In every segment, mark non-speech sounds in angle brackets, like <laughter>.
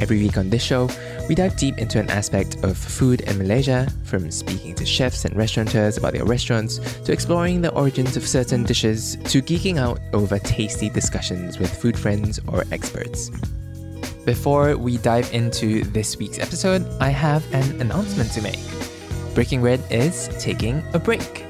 Every week on this show, we dive deep into an aspect of food in Malaysia, from speaking to chefs and restaurateurs about their restaurants, to exploring the origins of certain dishes, to geeking out over tasty discussions with food friends or experts. Before we dive into this week's episode, I have an announcement to make. Breaking Bread is taking a break.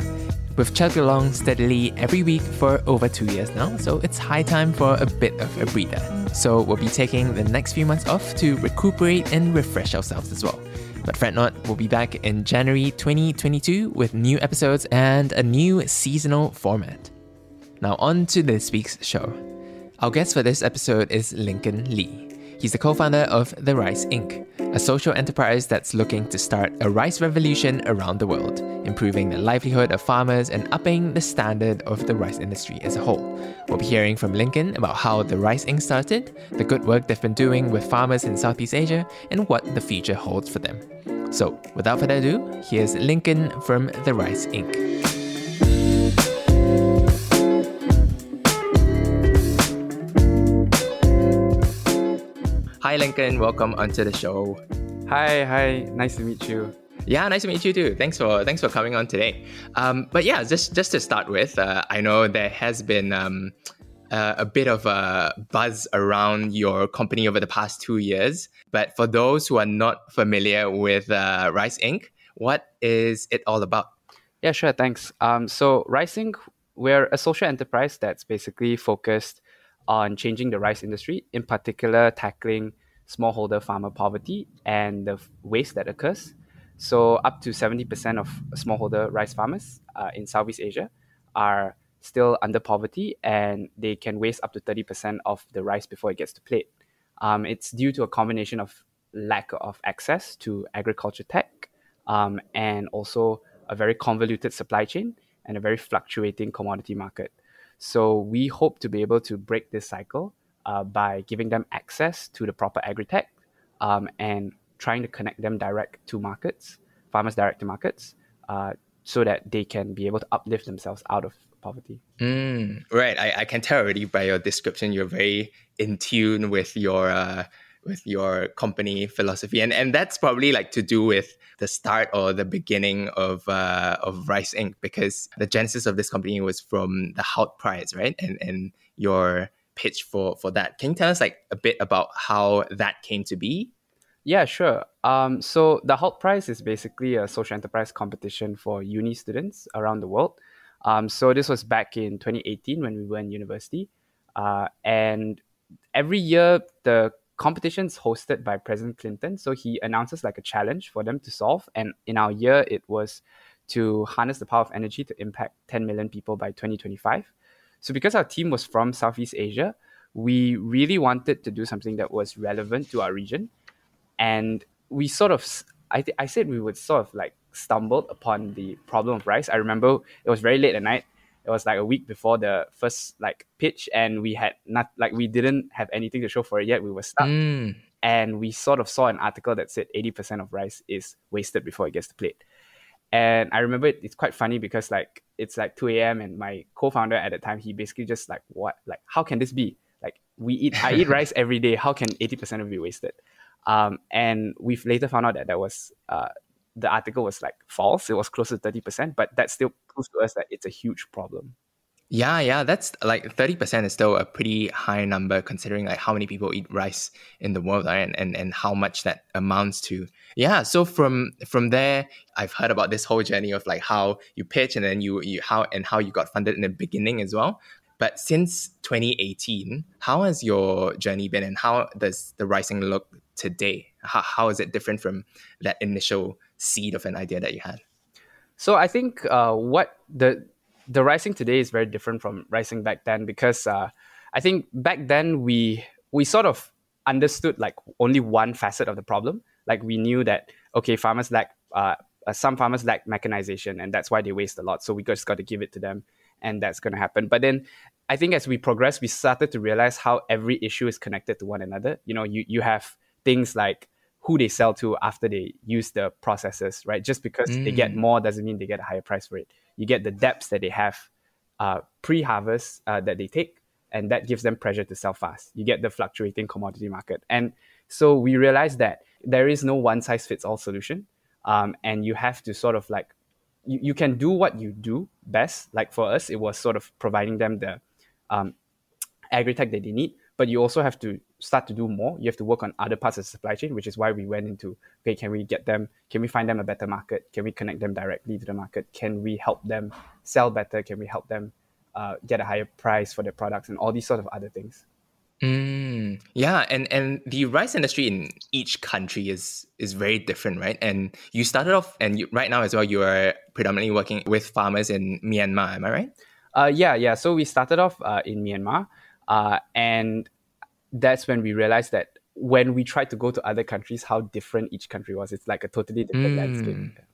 We've chugged along steadily every week for over two years now, so it's high time for a bit of a breather. So we'll be taking the next few months off to recuperate and refresh ourselves as well. But fret not, we'll be back in January 2022 with new episodes and a new seasonal format. Now, on to this week's show. Our guest for this episode is Lincoln Lee. He's the co founder of The Rice Inc., a social enterprise that's looking to start a rice revolution around the world, improving the livelihood of farmers and upping the standard of the rice industry as a whole. We'll be hearing from Lincoln about how The Rice Inc. started, the good work they've been doing with farmers in Southeast Asia, and what the future holds for them. So, without further ado, here's Lincoln from The Rice Inc. Hi, Lincoln. Welcome onto the show. Hi, hi. Nice to meet you. Yeah, nice to meet you too. Thanks for thanks for coming on today. Um, but yeah, just just to start with, uh, I know there has been um, uh, a bit of a buzz around your company over the past two years. But for those who are not familiar with uh, Rice Inc., what is it all about? Yeah, sure. Thanks. Um, so Rice Inc., we're a social enterprise that's basically focused on changing the rice industry, in particular tackling smallholder farmer poverty and the waste that occurs. So, up to 70% of smallholder rice farmers uh, in Southeast Asia are still under poverty and they can waste up to 30% of the rice before it gets to plate. Um, it's due to a combination of lack of access to agriculture tech um, and also a very convoluted supply chain and a very fluctuating commodity market. So we hope to be able to break this cycle uh, by giving them access to the proper agri-tech um, and trying to connect them direct to markets, farmers direct to markets, uh, so that they can be able to uplift themselves out of poverty. Mm, right. I, I can tell already by your description, you're very in tune with your uh, with your company philosophy, and and that's probably like to do with the start or the beginning of uh, of Rice Inc. Because the genesis of this company was from the Hult Prize, right? And and your pitch for for that. Can you tell us like a bit about how that came to be? Yeah, sure. Um, so the Hult Prize is basically a social enterprise competition for uni students around the world. Um, so this was back in 2018 when we were in university, uh, and every year the competitions hosted by President Clinton. So he announces like a challenge for them to solve. And in our year, it was to harness the power of energy to impact 10 million people by 2025. So because our team was from Southeast Asia, we really wanted to do something that was relevant to our region. And we sort of, I, th- I said we would sort of like stumbled upon the problem of rice. I remember it was very late at night it was like a week before the first like pitch and we had not like we didn't have anything to show for it yet we were stuck mm. and we sort of saw an article that said 80% of rice is wasted before it gets to plate and i remember it, it's quite funny because like it's like 2 a.m and my co-founder at the time he basically just like what like how can this be like we eat i eat rice <laughs> every day how can 80% of it be wasted um, and we've later found out that that was uh, the article was like false. It was close to 30%, but that still proves to us that it's a huge problem. Yeah, yeah, that's like 30% is still a pretty high number considering like how many people eat rice in the world, right? And, and and how much that amounts to. Yeah, so from from there, I've heard about this whole journey of like how you pitch and then you you how and how you got funded in the beginning as well. But since 2018, how has your journey been and how does the Rice Inc look today? How, how is it different from that initial seed of an idea that you had? So I think uh, what the the Rice Inc today is very different from Rice Inc back then because uh, I think back then we we sort of understood like only one facet of the problem. Like we knew that okay, farmers lack uh, some farmers lack mechanization, and that's why they waste a lot. So we just got to give it to them, and that's going to happen. But then I think as we progress, we started to realize how every issue is connected to one another. You know, you you have things like who they sell to after they use the processes, right? Just because mm. they get mm. more doesn't mean they get a higher price for it. You get the depths that they have uh, pre-harvest uh, that they take, and that gives them pressure to sell fast. You get the fluctuating commodity market, and so we realized that there is no one size fits all solution, um, and you have to sort of like you, you can do what you do best. Like for us, it was sort of providing them the um, agri-tech that they need, but you also have to start to do more. You have to work on other parts of the supply chain, which is why we went into okay, can we get them? Can we find them a better market? Can we connect them directly to the market? Can we help them sell better? Can we help them uh, get a higher price for their products and all these sort of other things? Mm, yeah, and and the rice industry in each country is is very different, right? And you started off, and you, right now as well, you are predominantly working with farmers in Myanmar. Am I right? Uh, yeah, yeah. So we started off uh, in Myanmar, uh, and that's when we realized that when we tried to go to other countries, how different each country was. It's like a totally different mm. landscape.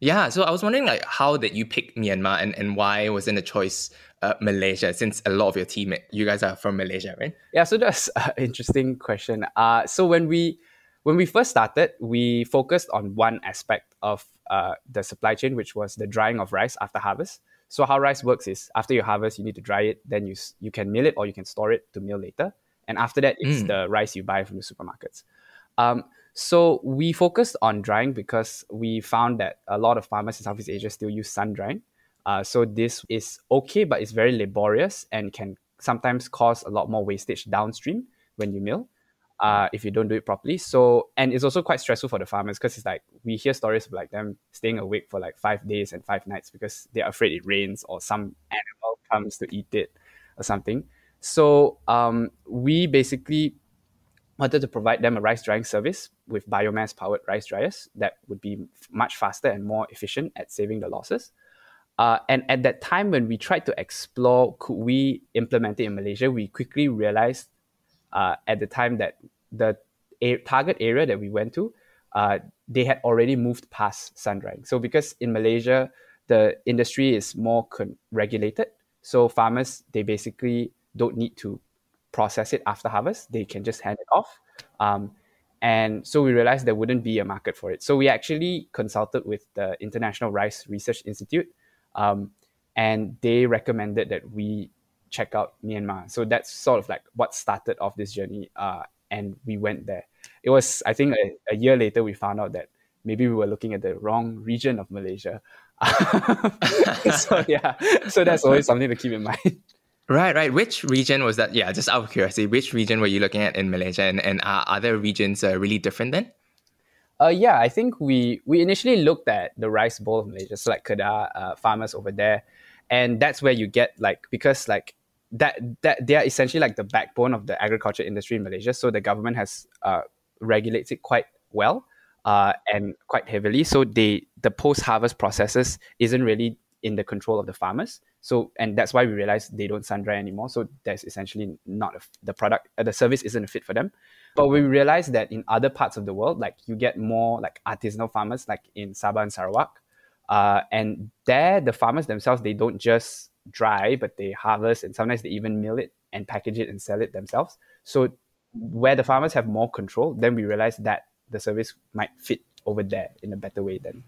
Yeah, so I was wondering like how did you pick Myanmar and, and why wasn't the choice uh, Malaysia since a lot of your team you guys are from Malaysia, right? Yeah, so that's <laughs> an interesting question. Uh, so when we when we first started, we focused on one aspect of uh, the supply chain, which was the drying of rice after harvest. So how rice works is after you harvest, you need to dry it. Then you you can mill it or you can store it to mill later. And after that, it's mm. the rice you buy from the supermarkets. Um, so we focused on drying because we found that a lot of farmers in Southeast Asia still use sun drying. Uh, so this is okay, but it's very laborious and can sometimes cause a lot more wastage downstream when you mill uh, if you don't do it properly. So, and it's also quite stressful for the farmers because it's like we hear stories of like them staying awake for like five days and five nights because they're afraid it rains or some animal comes to eat it or something. So, um, we basically wanted to provide them a rice drying service with biomass powered rice dryers that would be much faster and more efficient at saving the losses. Uh, and at that time, when we tried to explore, could we implement it in Malaysia, we quickly realized uh, at the time that the a- target area that we went to, uh, they had already moved past sun drying. So because in Malaysia, the industry is more con- regulated, so farmers they basically don't need to process it after harvest; they can just hand it off. Um, and so we realized there wouldn't be a market for it. So we actually consulted with the International Rice Research Institute, um, and they recommended that we check out Myanmar. So that's sort of like what started off this journey. Uh, and we went there. It was, I think, a, a, year later we found out that maybe we were looking at the wrong region of Malaysia. <laughs> so yeah, so that's always something to keep in mind. Right, right. Which region was that? Yeah, just out of curiosity, which region were you looking at in Malaysia, and, and are other regions uh, really different then? Uh, yeah, I think we we initially looked at the rice bowl of Malaysia, so like Kedah uh, farmers over there, and that's where you get like because like that that they are essentially like the backbone of the agriculture industry in Malaysia. So the government has uh, regulates it quite well uh, and quite heavily. So they the post harvest processes isn't really in the control of the farmers. So and that's why we realize they don't sun dry anymore. So there's essentially not a, the product uh, the service isn't a fit for them. But we realize that in other parts of the world, like you get more like artisanal farmers, like in Sabah and Sarawak, uh, and there the farmers themselves they don't just dry, but they harvest and sometimes they even mill it and package it and sell it themselves. So where the farmers have more control, then we realize that the service might fit over there in a better way then.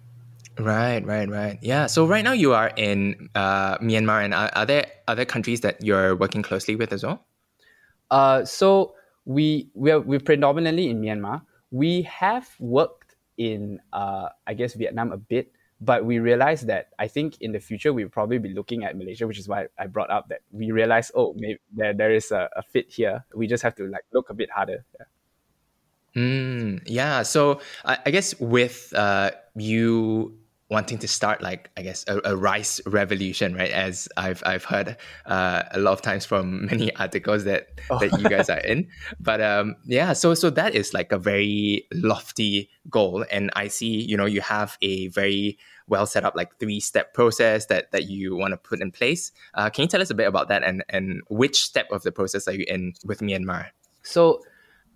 Right, right, right. Yeah. So right now you are in uh, Myanmar, and are, are, there other countries that you're working closely with as well? Uh, so we we're we're predominantly in Myanmar. We have worked in uh, I guess Vietnam a bit, but we realized that I think in the future we'll probably be looking at Malaysia, which is why I brought up that we realized, oh, maybe there, there is a, a fit here. We just have to like look a bit harder. Yeah. Mm, yeah. So I, I guess with uh, you wanting to start like I guess a, a, rice revolution, right? As I've I've heard uh, a lot of times from <laughs> many articles that oh. that you guys are in. But um, yeah, so so that is like a very lofty goal, and I see you know you have a very well set up like three step process that that you want to put in place. Uh, can you tell us a bit about that and and which step of the process are you in with Myanmar? So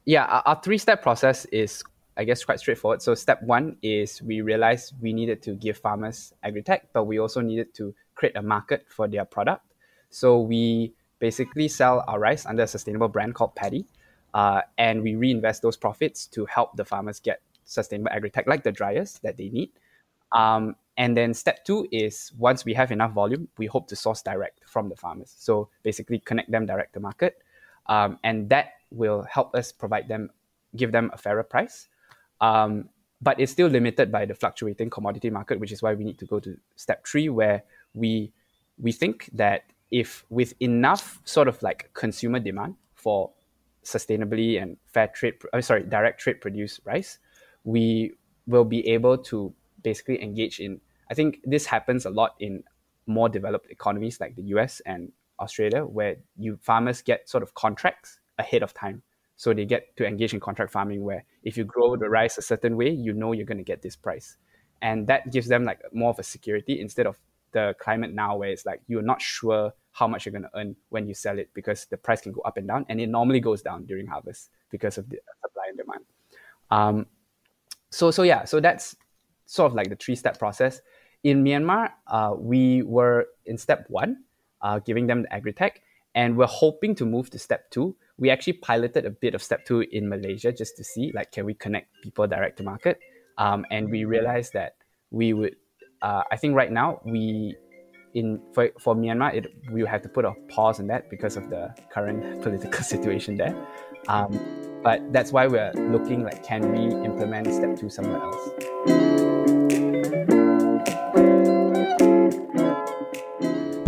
yeah, our, our three step process is, I guess, quite straightforward. So, step one is we realized we needed to give farmers agri-tech, but we also needed to create a market for their product. So, we basically sell our rice under a sustainable brand called Paddy, uh, and we reinvest those profits to help the farmers get sustainable agri-tech like the dryers that they need. Um, and then step two is once we have enough volume, we hope to source direct from the farmers. So basically connect them direct to market. Um, and that will help us provide them, give them a fairer price. Um, but it's still limited by the fluctuating commodity market, which is why we need to go to step three, where we we think that if with enough sort of like consumer demand for sustainably and fair trade, uh, sorry, direct trade produced rice, we will be able to basically engage in. I think this happens a lot in more developed economies like the US and Australia, where you farmers get sort of contracts ahead of time. So they get to engage in contract farming where if you grow the rice a certain way, you know you're going to get this price. And that gives them like more of a security instead of the climate now where it's like you're not sure how much you're going to earn when you sell it because the price can go up and down. And it normally goes down during harvest because of the supply and demand. Um, so, so yeah, so that's sort of like the three step process. In Myanmar, uh, we were in step one, uh, giving them the agri-tech, and we're hoping to move to step two. We actually piloted a bit of step two in Malaysia just to see, like, can we connect people direct to market? Um, and we realized that we would, uh, I think right now we, in for, for Myanmar, it, we have to put a pause on that because of the current <laughs> political <laughs> situation there. Um, but that's why we're looking like, can we implement step two somewhere else?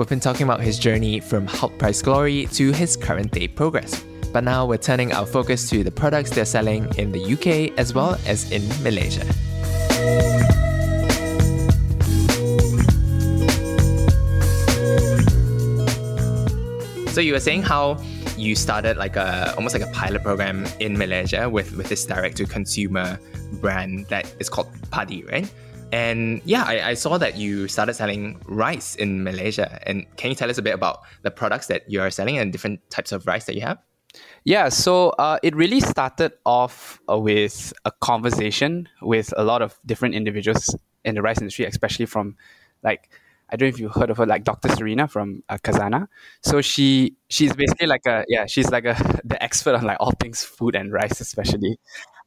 We've been talking about his journey from Hult Prize glory to his current day progress. But now we're turning our focus to the products they're selling in the UK as well as in Malaysia. So you were saying how you started like a almost like a pilot program in Malaysia with with this direct to consumer brand that is called Paddy, right? And yeah, I, I, saw that you started selling rice in Malaysia. And can you tell us a bit about the products that you are selling and different types of rice that you have? Yeah, so uh, it really started off with a conversation with a lot of different individuals in the rice industry, especially from like I don't know if you heard of her, like Dr. Serena from uh, Khazanah. So she she's basically like a yeah, she's like a <laughs> the expert on like all things food and rice, especially.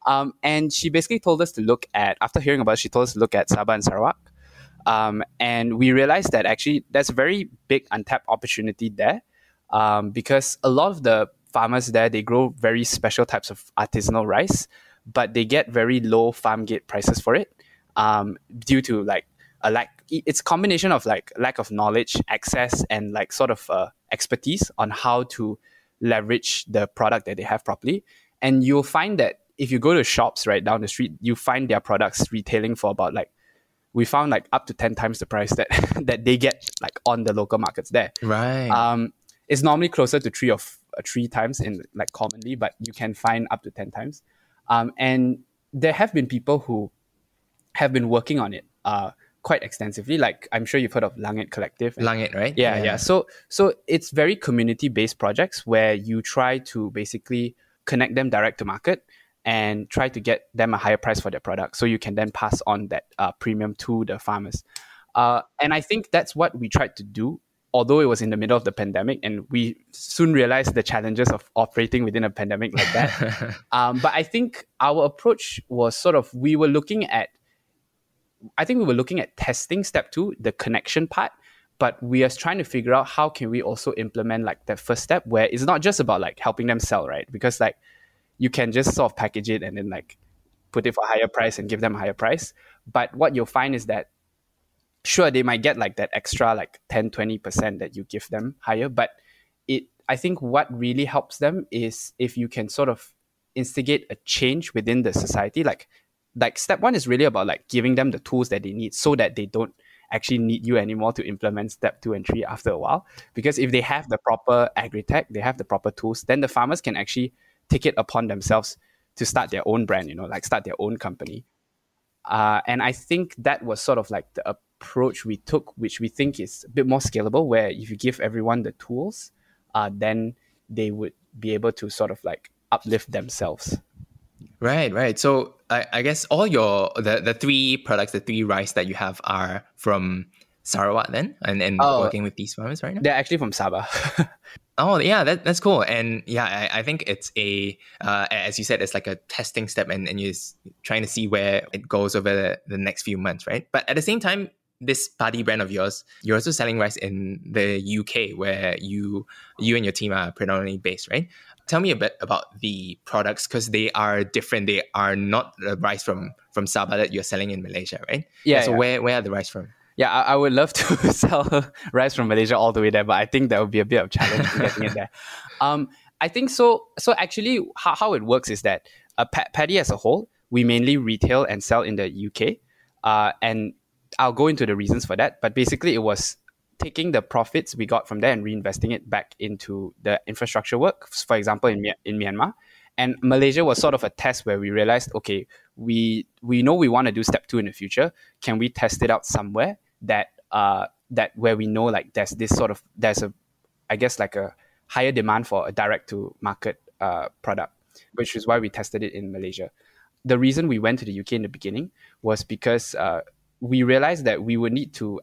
Um, and she basically told us to look at, after hearing about it, she told us to look at Sabah and Sarawak. Um, and we realized that actually there's a very big untapped opportunity there um, because a lot of the farmers there, they grow very special types of artisanal rice, but they get very low farm gate prices for it um, due to like a lack, it's combination of like lack of knowledge, access, and like sort of uh, expertise on how to leverage the product that they have properly. And you'll find that if you go to shops right down the street, you find their products retailing for about like we found like up to ten times the price that <laughs> that they get like on the local markets there. Right. Um, it's normally closer to three of uh, three times in like commonly, but you can find up to ten times. Um, and there have been people who have been working on it uh, quite extensively. Like I'm sure you've heard of Langit Collective. Langit, right? Yeah, yeah, yeah. So so it's very community based projects where you try to basically connect them direct to market and try to get them a higher price for their product so you can then pass on that uh, premium to the farmers. Uh, and i think that's what we tried to do although it was in the middle of the pandemic and we soon realized the challenges of operating within a pandemic like that. <laughs> Um, but i think our approach was sort of we were looking at i think we were looking at testing step two the connection part but we are trying to figure out how can we also implement like that first step where it's not just about like helping them sell right? Because like you can just sort of package it and then like put it for higher price and give them a higher price. But what you'll find is that sure they might get like that extra like 10 20% that you give them higher but it i think what really helps them is if you can sort of instigate a change within the society like like step one is really about like giving them the tools that they need so that they don't actually need you anymore to implement step two and three after a while. Because if they have the proper agri-tech, they have the proper tools, then the farmers can actually take it upon themselves to start their own brand, you know, like start their own company. Uh, and I think that was sort of like the approach we took, which we think is a bit more scalable, where if you give everyone the tools, uh, then they would be able to sort of like uplift themselves. Right, right. So I, I guess all your the, the three products, the three rice that you have are from Sarawak then, and and oh, working with these farmers right now. They're actually from Sabah. <laughs> oh yeah, that, that's cool. And yeah, I, I think it's a uh, as you said, it's like a testing step, and and you're trying to see where it goes over the, the next few months, right? But at the same time, this Paddy brand of yours, you're also selling rice in the UK, where you you and your team are predominantly based, right? Tell me a bit about the products because they are different. They are not the rice from from Sabah that you're selling in Malaysia, right? Yeah. So yeah. where where are the rice from? Yeah, I, I, would love to <laughs> sell rice from Malaysia all the way there, but I think that would be a bit of a challenge getting it there. <laughs> Um, I think so. So actually, how, how it works is that uh, paddy as a whole, we mainly retail and sell in the UK, uh, and I'll go into the reasons for that. But basically, it was taking the profits we got from there and reinvesting it back into the infrastructure work. For example, in in Myanmar, and Malaysia was sort of a test where we realized, okay, we we know we want to do step two in the future. Can we test it out somewhere that uh that where we know like there's this sort of there's a I guess like a higher demand for a direct to market uh, product, which is why we tested it in Malaysia. The reason we went to the UK in the beginning was because uh, we realized that we would need to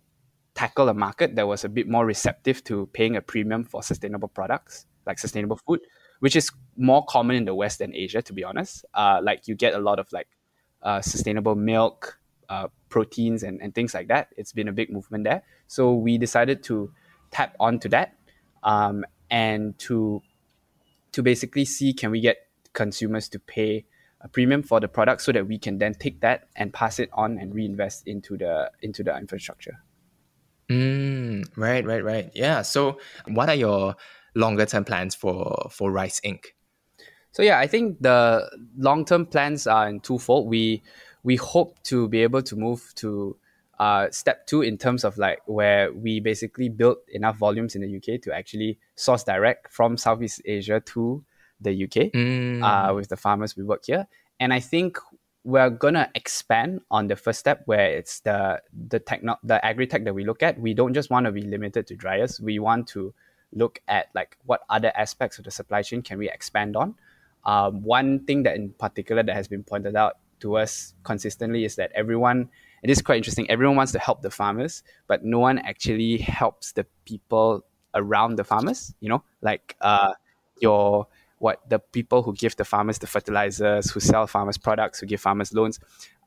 tackle a market that was a bit more receptive to paying a premium for sustainable products like sustainable food, which is more common in the West than Asia, to be honest. Uh, like you get a lot of like uh, sustainable milk, uh, proteins, and, and things like that. It's been a big movement there. So we decided to tap onto that um, and to to basically see can we get consumers to pay a premium for the product so that we can then take that and pass it on and reinvest into the into the infrastructure. Mm, right, right, right. Yeah. So, what are your longer term plans for for Rice Inc? So yeah, I think the long term plans are in twofold. We we hope to be able to move to uh, step two in terms of like where we basically build enough volumes in the UK to actually source direct from Southeast Asia to the UK mm. uh, with the farmers we work here. And I think we're gonna expand on the first step where it's the the techno the agri tech that we look at. We don't just want to be limited to dryers. We want to look at like what other aspects of the supply chain can we expand on. Um, one thing that in particular that has been pointed out to us consistently is that everyone it is quite interesting. Everyone wants to help the farmers, but no one actually helps the people around the farmers. You know, like uh, your what the people who give the farmers the fertilizers, who sell farmers products, who give farmers loans,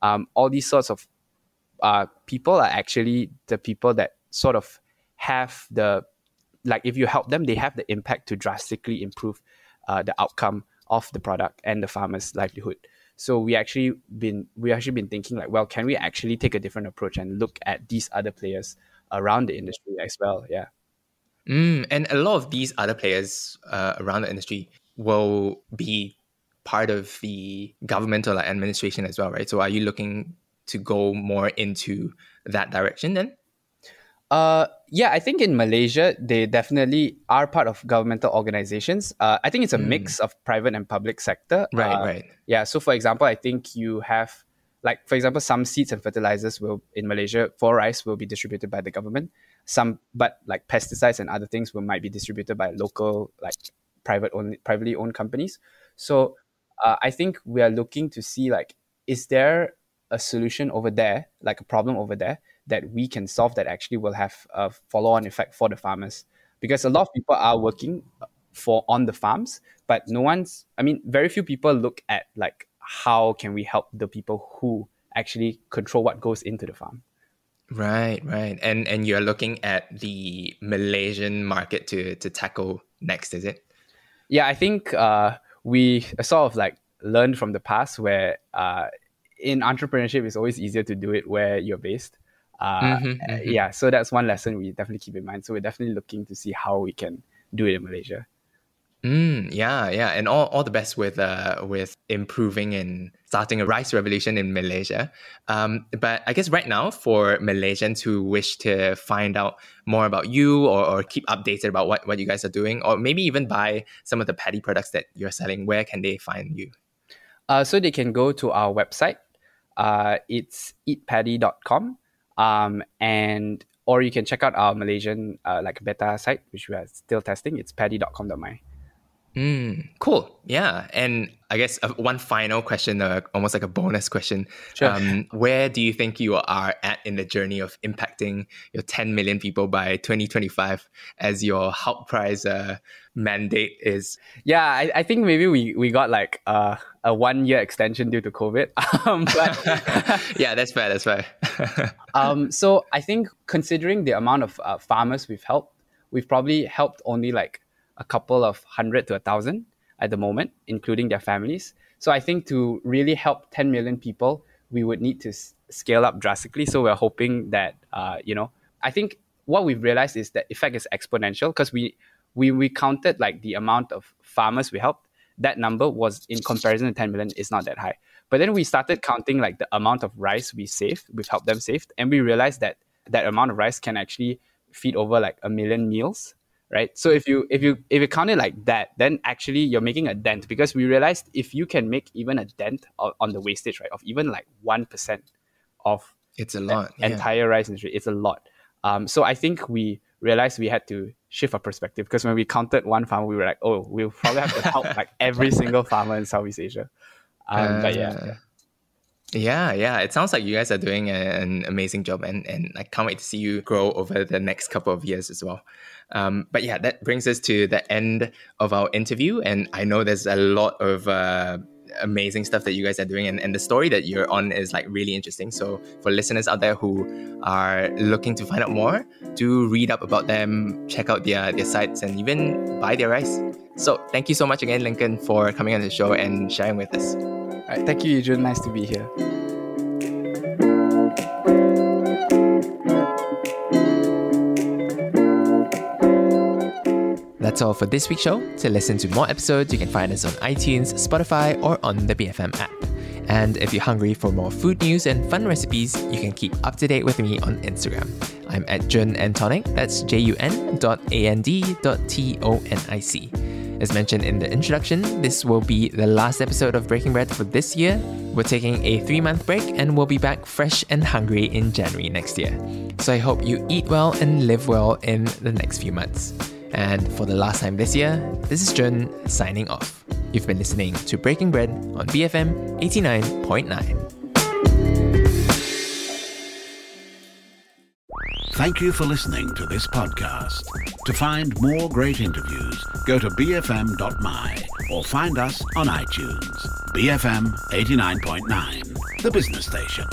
um, all these sorts of uh, people are actually the people that sort of have the like if you help them, they have the impact to drastically improve uh, the outcome of the product and the farmer's livelihood. So we actually been we actually been thinking like, well, can we actually take a different approach and look at these other players around the industry as well? Yeah. Mm, and a lot of these other players uh, around the industry will be part of the governmental administration as well, right? So are you looking to go more into that direction then? Uh, yeah, I think in Malaysia, they definitely are part of governmental organizations. Uh, I think it's a mm. mix of private and public sector. Right, uh, right. Yeah, so for example, I think you have, like, for example, some seeds and fertilizers will, in Malaysia, for rice will be distributed by the government. Some, but like pesticides and other things will might be distributed by local, like, private owned, privately owned companies. So uh, I think we are looking to see, like, is there a solution over there, like a problem over there, that we can solve that actually will have a follow-on effect for the farmers. Because a lot of people are working for on the farms but no one's i mean very few people look at like how can we help the people who actually control what goes into the farm. Right right. And and you're looking at the malaysian market to to tackle next is it? Yeah i think uh we sort of like learned from the past where uh in entrepreneurship it's always easier to do it where you're based uh, mm-hmm, mm-hmm. Yeah, so that's one lesson we definitely keep in mind. So we're definitely looking to see how we can do it in Malaysia. Mm, yeah, yeah, and all, all the best with uh with improving and starting a rice revolution in Malaysia. Um, but I guess right now for Malaysians who wish to find out more about you or, or keep updated about what, what you guys are doing, or maybe even buy some of the paddy products that you're selling, where can they find you? Uh, so they can go to our website. Uh, it's eatpaddy.com. Um, and or you can check out our Malaysian uh, like beta site, which we are still testing. It's paddy.com.my. Mm, cool. Yeah. And I guess uh, one final question, uh, almost like a bonus question. Sure. Um, where do you think you are at in the journey of impacting your 10 million people by 2025 as your Hult Prize uh, mandate is? Yeah, I, I, think maybe we, we got like uh, a one year extension due to COVID. <laughs> um, but <laughs> yeah, that's fair. That's fair. <laughs> um, so I think considering the amount of uh, farmers we've helped, we've probably helped only like a couple of hundred to a thousand at the moment, including their families. So I think to really help 10 million people, we would need to s- scale up drastically. So we're hoping that, uh, you know, I think what we've realized is that effect is exponential because we, we, we counted like the amount of farmers we helped. That number was in comparison to 10 million is not that high. But then we started counting like the amount of rice we saved, we've helped them save, and we realized that that amount of rice can actually feed over like a million meals right? So if you if you if you count it like that, then actually you're making a dent because we realized if you can make even a dent on the wastage, right, of even like one percent of it's a lot yeah. entire rice industry, it's a lot. Um, so I think we realized we had to shift our perspective because when we counted one farmer, we were like, oh, we'll probably have to help like every <laughs> single farmer in Southeast Asia. Um, uh, but yeah. Uh, yeah. Yeah, yeah. It sounds like you guys are doing an amazing job, and, and I can't wait to see you grow over the next couple of years as well. Um, but yeah, that brings us to the end of our interview. And I know there's a lot of uh, amazing stuff that you guys are doing, and, and the story that you're on is like really interesting. So, for listeners out there who are looking to find out more, do read up about them, check out their, their sites, and even buy their rice. So, thank you so much again, Lincoln, for coming on the show and sharing with us. All right, thank you, Jun. Nice to be here. That's all for this week's show. To listen to more episodes, you can find us on iTunes, Spotify, or on the BFM app. And if you're hungry for more food news and fun recipes, you can keep up to date with me on Instagram. I'm at Jun and Tonic, that's J U N dot A N D dot T O N I C. As mentioned in the introduction, this will be the last episode of Breaking Bread for this year. We're taking a three month break and we'll be back fresh and hungry in January next year. So I hope you eat well and live well in the next few months. And for the last time this year, this is Jun signing off. You've been listening to Breaking Bread on BFM 89.9. Thank you for listening to this podcast. To find more great interviews, go to bfm.my or find us on iTunes. BFM 89.9, the business station.